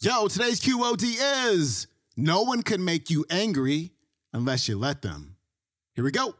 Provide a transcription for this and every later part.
Yo, today's QOD is no one can make you angry unless you let them. Here we go.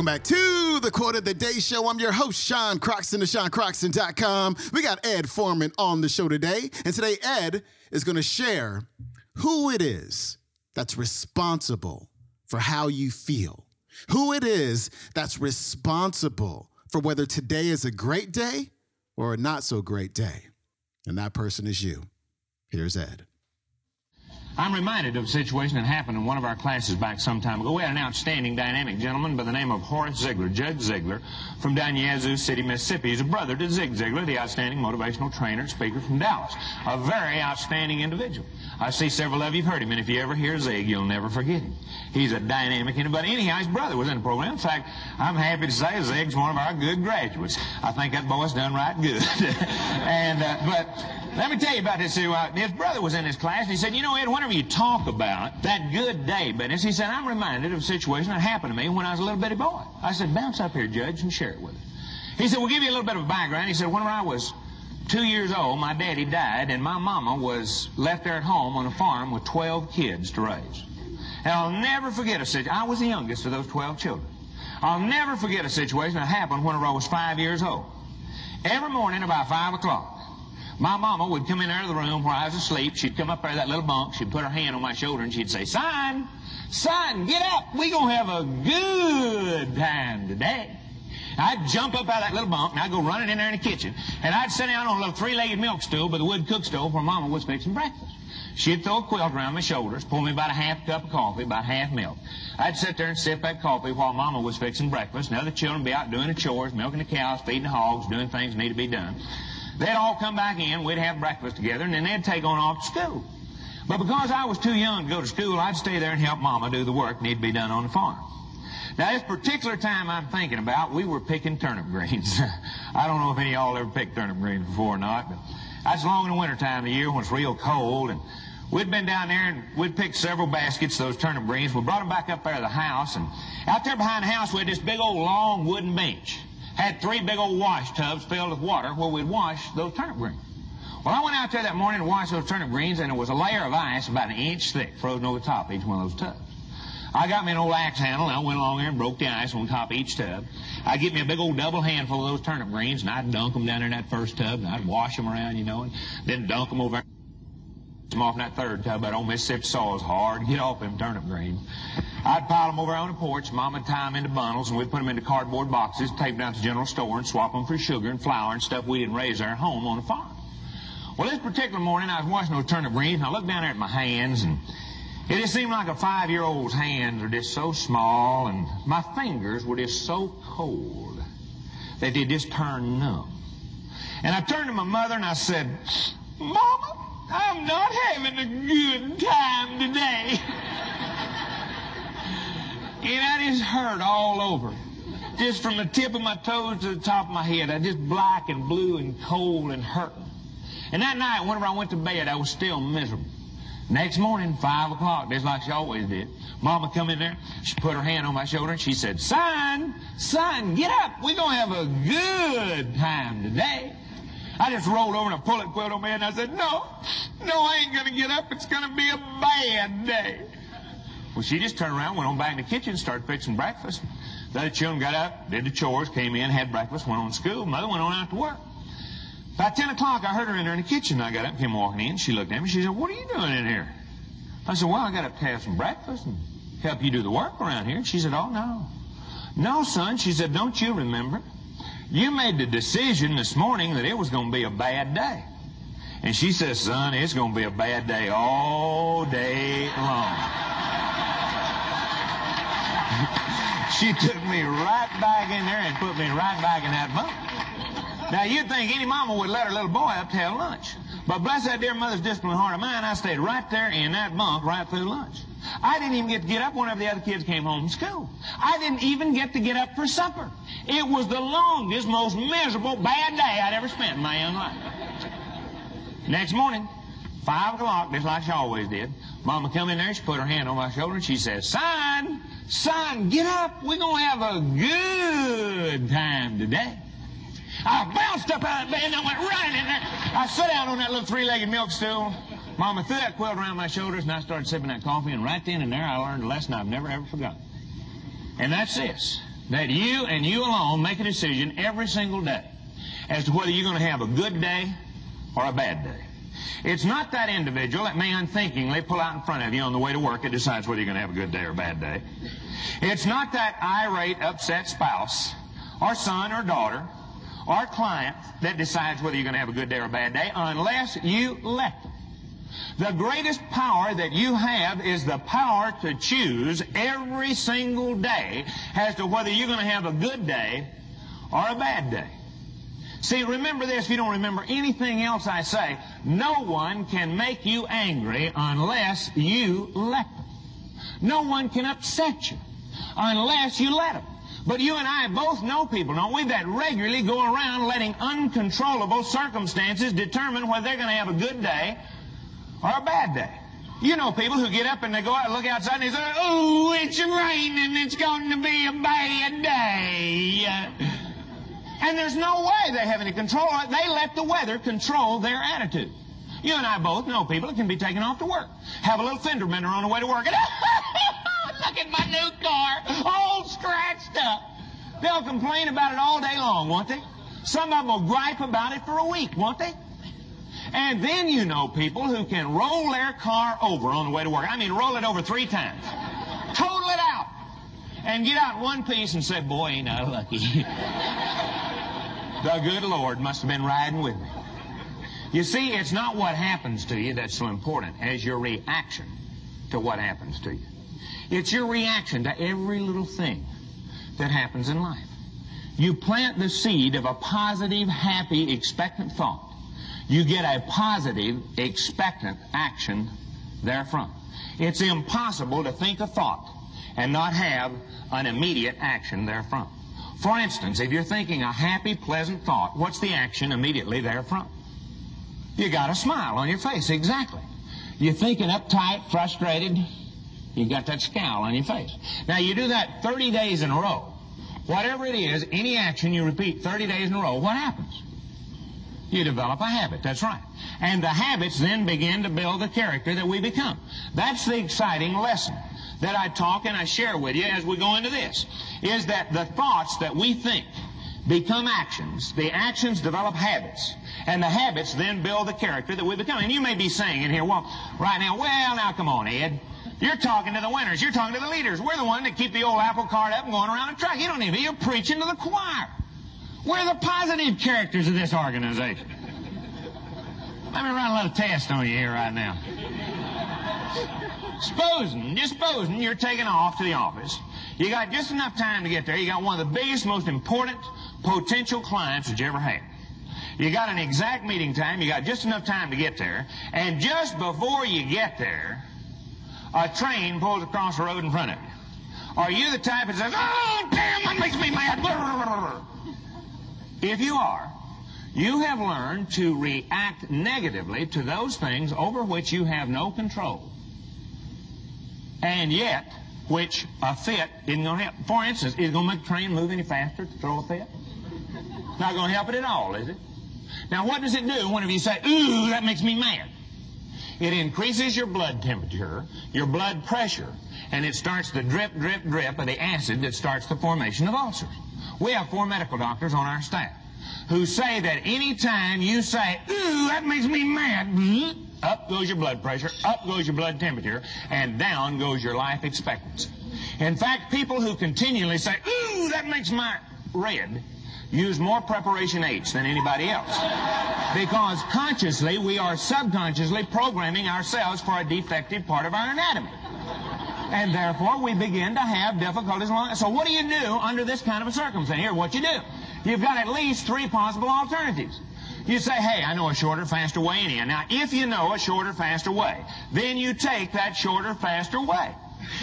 Welcome back to the Quote of the Day Show. I'm your host, Sean Croxton of SeanCroxton.com. We got Ed Foreman on the show today. And today, Ed is going to share who it is that's responsible for how you feel, who it is that's responsible for whether today is a great day or a not so great day. And that person is you. Here's Ed. I'm reminded of a situation that happened in one of our classes back some time ago. We had an outstanding dynamic gentleman by the name of Horace Ziglar, Judge Ziglar, from down Yazoo City, Mississippi. He's a brother to Zig Ziglar, the outstanding motivational trainer and speaker from Dallas. A very outstanding individual. I see several of you have heard him, and if you ever hear Zig, you'll never forget him. He's a dynamic individual. Anyhow, his brother was in the program. In fact, I'm happy to say Zig's one of our good graduates. I think that boy's done right good. and, uh, but let me tell you about this. Uh, his brother was in his class, and he said, you know, Ed, whenever you talk about that good day business, he said, I'm reminded of a situation that happened to me when I was a little bitty boy. I said, bounce up here, Judge, and share it with us. He said, we'll give you a little bit of background. He said, whenever I was two years old, my daddy died, and my mama was left there at home on a farm with 12 kids to raise. And I'll never forget a situation. I was the youngest of those 12 children. I'll never forget a situation that happened whenever I was five years old. Every morning about 5 o'clock, my mama would come in there to the room where I was asleep. She'd come up there that little bunk. She'd put her hand on my shoulder and she'd say, Son, son, get up. we going to have a good time today. I'd jump up out of that little bunk and I'd go running in there in the kitchen. And I'd sit down on a little three-legged milk stool by the wood cook stove where Mama was fixing breakfast. She'd throw a quilt around my shoulders, pour me about a half cup of coffee, about half milk. I'd sit there and sip that coffee while Mama was fixing breakfast, and the other children would be out doing the chores, milking the cows, feeding the hogs, doing things that need to be done. They'd all come back in, we'd have breakfast together, and then they'd take on off to school. But because I was too young to go to school, I'd stay there and help Mama do the work need to be done on the farm. Now, this particular time I'm thinking about, we were picking turnip greens. I don't know if any of y'all ever picked turnip greens before or not, but that's long in the winter time of the year when it's real cold. And we'd been down there and we'd picked several baskets of those turnip greens. We brought them back up there to the house. And out there behind the house, we had this big old long wooden bench. Had three big old wash tubs filled with water where we'd wash those turnip greens. Well, I went out there that morning to wash those turnip greens, and there was a layer of ice about an inch thick frozen over the top of each one of those tubs. I got me an old axe handle, and I went along there and broke the ice on top of each tub. I'd get me a big old double handful of those turnip greens, and I'd dunk them down in that first tub, and I'd wash them around, you know, and then dunk them over them off in that third tub. That old Mississippi soil is hard. Get off them turnip greens. I'd pile them over on the porch. Mama would tie them into bundles, and we'd put them into cardboard boxes, take them down to the general store, and swap them for sugar and flour and stuff we didn't raise at home on the farm. Well, this particular morning, I was washing those turnip greens, and I looked down there at my hands, and it just seemed like a five-year-old's hands are just so small, and my fingers were just so cold that they just turned numb. And I turned to my mother and I said, Mama, I'm not having a good time today. and I just hurt all over. Just from the tip of my toes to the top of my head. I just black and blue and cold and hurting. And that night, whenever I went to bed, I was still miserable. Next morning, five o'clock, just like she always did. Mama come in there, she put her hand on my shoulder and she said, Son, son, get up. We're gonna have a good time today. I just rolled over and I pulled that quilt oh, on my head and I said, No, no, I ain't gonna get up. It's gonna be a bad day. Well, she just turned around, went on back in the kitchen, started fixing breakfast. The other children got up, did the chores, came in, had breakfast, went on to school. Mother went on out to work. About 10 o'clock, I heard her in there in the kitchen. I got up, came walking in. She looked at me. She said, What are you doing in here? I said, Well, I got up to have some breakfast and help you do the work around here. She said, Oh, no. No, son. She said, Don't you remember? You made the decision this morning that it was going to be a bad day. And she says, Son, it's going to be a bad day all day long. she took me right back in there and put me right back in that bunk. Now, you'd think any mama would let her little boy up to have lunch. But bless that dear mother's disciplined heart of mine, I stayed right there in that bunk right through lunch. I didn't even get to get up whenever the other kids came home from school. I didn't even get to get up for supper. It was the longest, most miserable, bad day I'd ever spent in my young life. Next morning, five o'clock, just like she always did, Mama come in there, she put her hand on my shoulder, and she says, Son, son, get up. We're going to have a good time today. I bounced up out of bed and I went running in there. I sat down on that little three-legged milk stool. Mama threw that quilt around my shoulders and I started sipping that coffee and right then and there I learned a lesson I've never ever forgotten. And that's this, that you and you alone make a decision every single day as to whether you're going to have a good day or a bad day. It's not that individual that may unthinkingly pull out in front of you on the way to work that decides whether you're going to have a good day or a bad day. It's not that irate, upset spouse or son or daughter or client that decides whether you're going to have a good day or a bad day unless you let them. The greatest power that you have is the power to choose every single day as to whether you're going to have a good day or a bad day. See, remember this if you don't remember anything else I say. No one can make you angry unless you let them. No one can upset you unless you let them. But you and I both know people, don't we, that regularly go around letting uncontrollable circumstances determine whether they're going to have a good day or a bad day. You know people who get up and they go out and look outside and they say, oh, it's raining, it's going to be a bad day. And there's no way they have any control. They let the weather control their attitude. You and I both know people that can be taken off to work. Have a little fender bender on the way to work. And, look at my new car, all scratched up. They'll complain about it all day long, won't they? Some of them will gripe about it for a week, won't they? And then you know people who can roll their car over on the way to work. I mean, roll it over three times. Total it out. And get out one piece and say, boy, ain't I lucky. the good Lord must have been riding with me. You see, it's not what happens to you that's so important as your reaction to what happens to you. It's your reaction to every little thing that happens in life. You plant the seed of a positive, happy, expectant thought. You get a positive, expectant action therefrom. It's impossible to think a thought and not have an immediate action therefrom. For instance, if you're thinking a happy, pleasant thought, what's the action immediately therefrom? You got a smile on your face, exactly. You're thinking uptight, frustrated, you got that scowl on your face. Now, you do that 30 days in a row. Whatever it is, any action you repeat 30 days in a row, what happens? You develop a habit, that's right. And the habits then begin to build the character that we become. That's the exciting lesson that I talk and I share with you as we go into this, is that the thoughts that we think become actions. The actions develop habits. And the habits then build the character that we become. And you may be saying in here, well, right now, well, now come on, Ed. You're talking to the winners. You're talking to the leaders. We're the one that keep the old apple cart up and going around the track. You don't need me. You're preaching to the choir. We're the positive characters of this organization. Let me run a little test on you here right now. Supposing, just supposing you're taking off to the office. You got just enough time to get there. You got one of the biggest, most important potential clients that you ever had. You got an exact meeting time. You got just enough time to get there. And just before you get there, a train pulls across the road in front of you. Are you the type that says, oh, damn, that makes me mad? If you are, you have learned to react negatively to those things over which you have no control. And yet, which a fit isn't going to help. For instance, is it going to make the train move any faster to throw a fit? Not going to help it at all, is it? Now, what does it do whenever you say, ooh, that makes me mad? It increases your blood temperature, your blood pressure, and it starts the drip, drip, drip of the acid that starts the formation of ulcers. We have four medical doctors on our staff who say that any time you say, ooh, that makes me mad, mm, up goes your blood pressure, up goes your blood temperature, and down goes your life expectancy. In fact, people who continually say, ooh, that makes my red, use more preparation H than anybody else. Because consciously, we are subconsciously programming ourselves for a defective part of our anatomy. And therefore, we begin to have difficulties. So what do you do under this kind of a circumstance? Here, what you do. You've got at least three possible alternatives. You say, hey, I know a shorter, faster way anyhow. Now, if you know a shorter, faster way, then you take that shorter, faster way.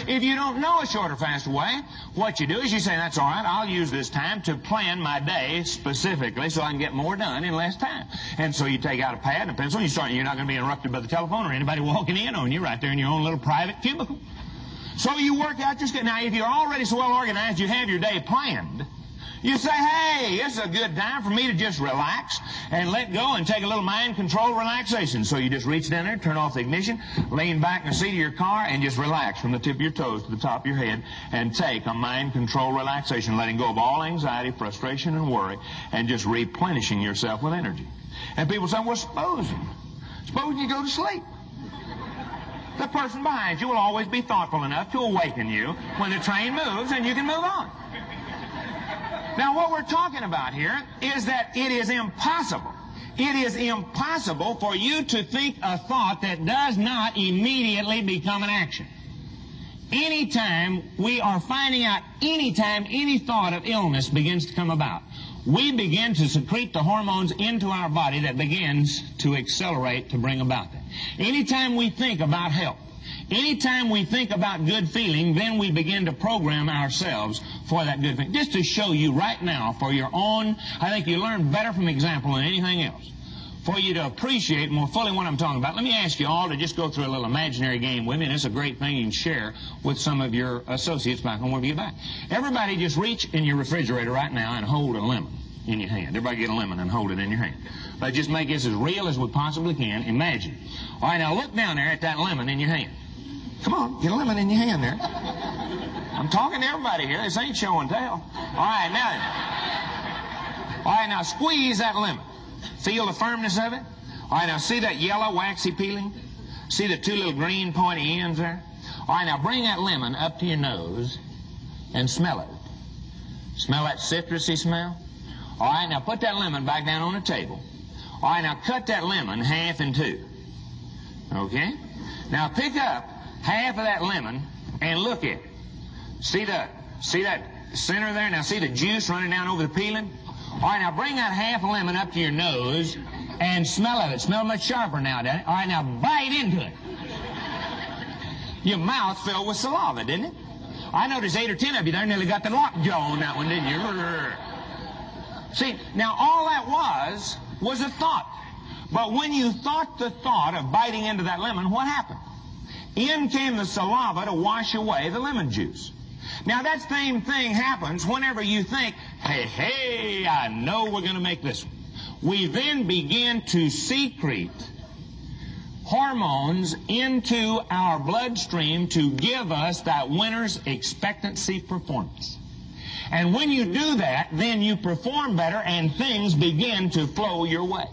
If you don't know a shorter, faster way, what you do is you say, that's all right, I'll use this time to plan my day specifically so I can get more done in less time. And so you take out a pad and a pencil, and you start, you're not going to be interrupted by the telephone or anybody walking in on you right there in your own little private cubicle. So you work out your schedule. Now, if you're already so well organized, you have your day planned. You say, hey, it's a good time for me to just relax and let go and take a little mind control relaxation. So you just reach down there, turn off the ignition, lean back in the seat of your car, and just relax from the tip of your toes to the top of your head and take a mind control relaxation, letting go of all anxiety, frustration, and worry, and just replenishing yourself with energy. And people say, well, supposing, supposing you go to sleep. The person behind you will always be thoughtful enough to awaken you when the train moves and you can move on. Now, what we're talking about here is that it is impossible. It is impossible for you to think a thought that does not immediately become an action. Anytime we are finding out, anytime any thought of illness begins to come about, we begin to secrete the hormones into our body that begins to accelerate to bring about that. Anytime we think about health, anytime we think about good feeling, then we begin to program ourselves for that good feeling. Just to show you right now for your own, I think you learn better from example than anything else. For you to appreciate more fully what I'm talking about, let me ask you all to just go through a little imaginary game with me, and it's a great thing you can share with some of your associates back home whenever you get back. Everybody just reach in your refrigerator right now and hold a lemon in your hand. Everybody get a lemon and hold it in your hand. But just make this as real as we possibly can. Imagine. All right, now look down there at that lemon in your hand. Come on, get a lemon in your hand there. I'm talking to everybody here. This ain't show and tell. All right, now. All right, now squeeze that lemon. Feel the firmness of it? All right, now see that yellow waxy peeling? See the two little green pointy ends there? All right, now bring that lemon up to your nose and smell it. Smell that citrusy smell? All right, now put that lemon back down on the table. All right, now cut that lemon half in two. Okay? Now pick up half of that lemon and look at it. See the see that center there? Now see the juice running down over the peeling? All right, now bring that half lemon up to your nose and smell of it. Smell much sharper now, doesn't it? All right, now bite into it. Your mouth filled with saliva, didn't it? I noticed eight or ten of you there nearly got the lockjaw on that one, didn't you? See, now all that was was a thought. But when you thought the thought of biting into that lemon, what happened? In came the saliva to wash away the lemon juice. Now that same thing happens whenever you think, hey, hey, I know we're going to make this one. We then begin to secrete hormones into our bloodstream to give us that winner's expectancy performance. And when you do that, then you perform better and things begin to flow your way.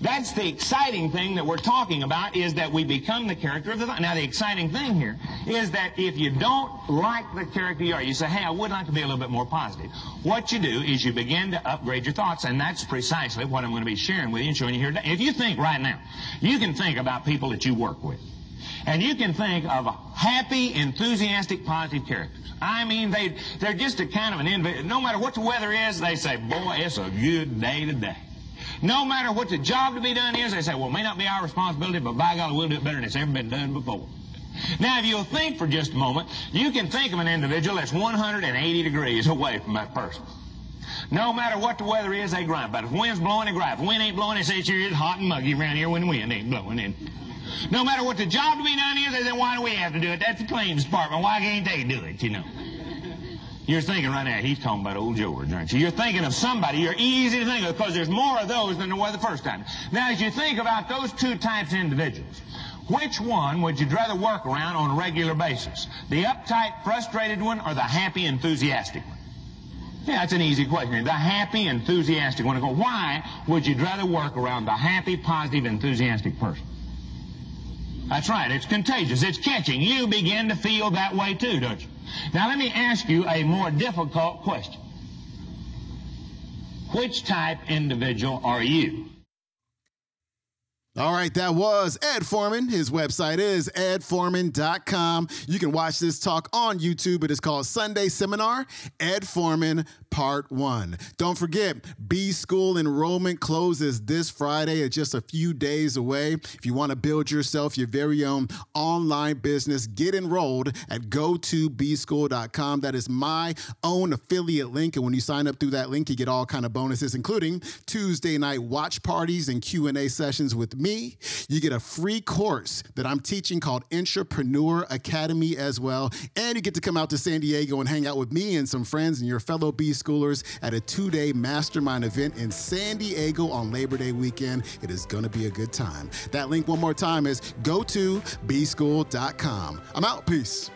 That's the exciting thing that we're talking about is that we become the character of the thought. Now, the exciting thing here is that if you don't like the character you are, you say, hey, I would like to be a little bit more positive. What you do is you begin to upgrade your thoughts, and that's precisely what I'm going to be sharing with you and showing you here today. If you think right now, you can think about people that you work with. And you can think of happy, enthusiastic, positive characters. I mean, they, they're just a kind of an inv- No matter what the weather is, they say, boy, it's a good day today. No matter what the job to be done is, they say, well, it may not be our responsibility, but by God, we'll do it better than it's ever been done before. Now, if you'll think for just a moment, you can think of an individual that's 180 degrees away from that person. No matter what the weather is, they grind. But if the wind's blowing, they grind. If the wind ain't blowing, they say it's hot and muggy around here when the wind ain't blowing in. No matter what the job to be done is, they say, why do we have to do it? That's the claims department. Why can't they do it, you know? You're thinking right now, he's talking about old George, aren't you? You're thinking of somebody you're easy to think of because there's more of those than there were the first time. Now, as you think about those two types of individuals, which one would you rather work around on a regular basis? The uptight, frustrated one or the happy, enthusiastic one? Yeah, that's an easy question. The happy, enthusiastic one. Why would you rather work around the happy, positive, enthusiastic person? That's right. It's contagious. It's catching. You begin to feel that way too, don't you? Now let me ask you a more difficult question. Which type individual are you? All right, that was Ed Foreman. His website is edforeman.com. You can watch this talk on YouTube. It is called Sunday Seminar, Ed Foreman Part 1. Don't forget, B School enrollment closes this Friday. It's just a few days away. If you want to build yourself your very own online business, get enrolled at go2bschool.com. That is my own affiliate link. And when you sign up through that link, you get all kind of bonuses, including Tuesday night watch parties and Q&A sessions with me me, you get a free course that I'm teaching called Intrapreneur Academy as well. And you get to come out to San Diego and hang out with me and some friends and your fellow B schoolers at a two day mastermind event in San Diego on Labor Day weekend. It is going to be a good time. That link, one more time, is go to bschool.com. I'm out. Peace.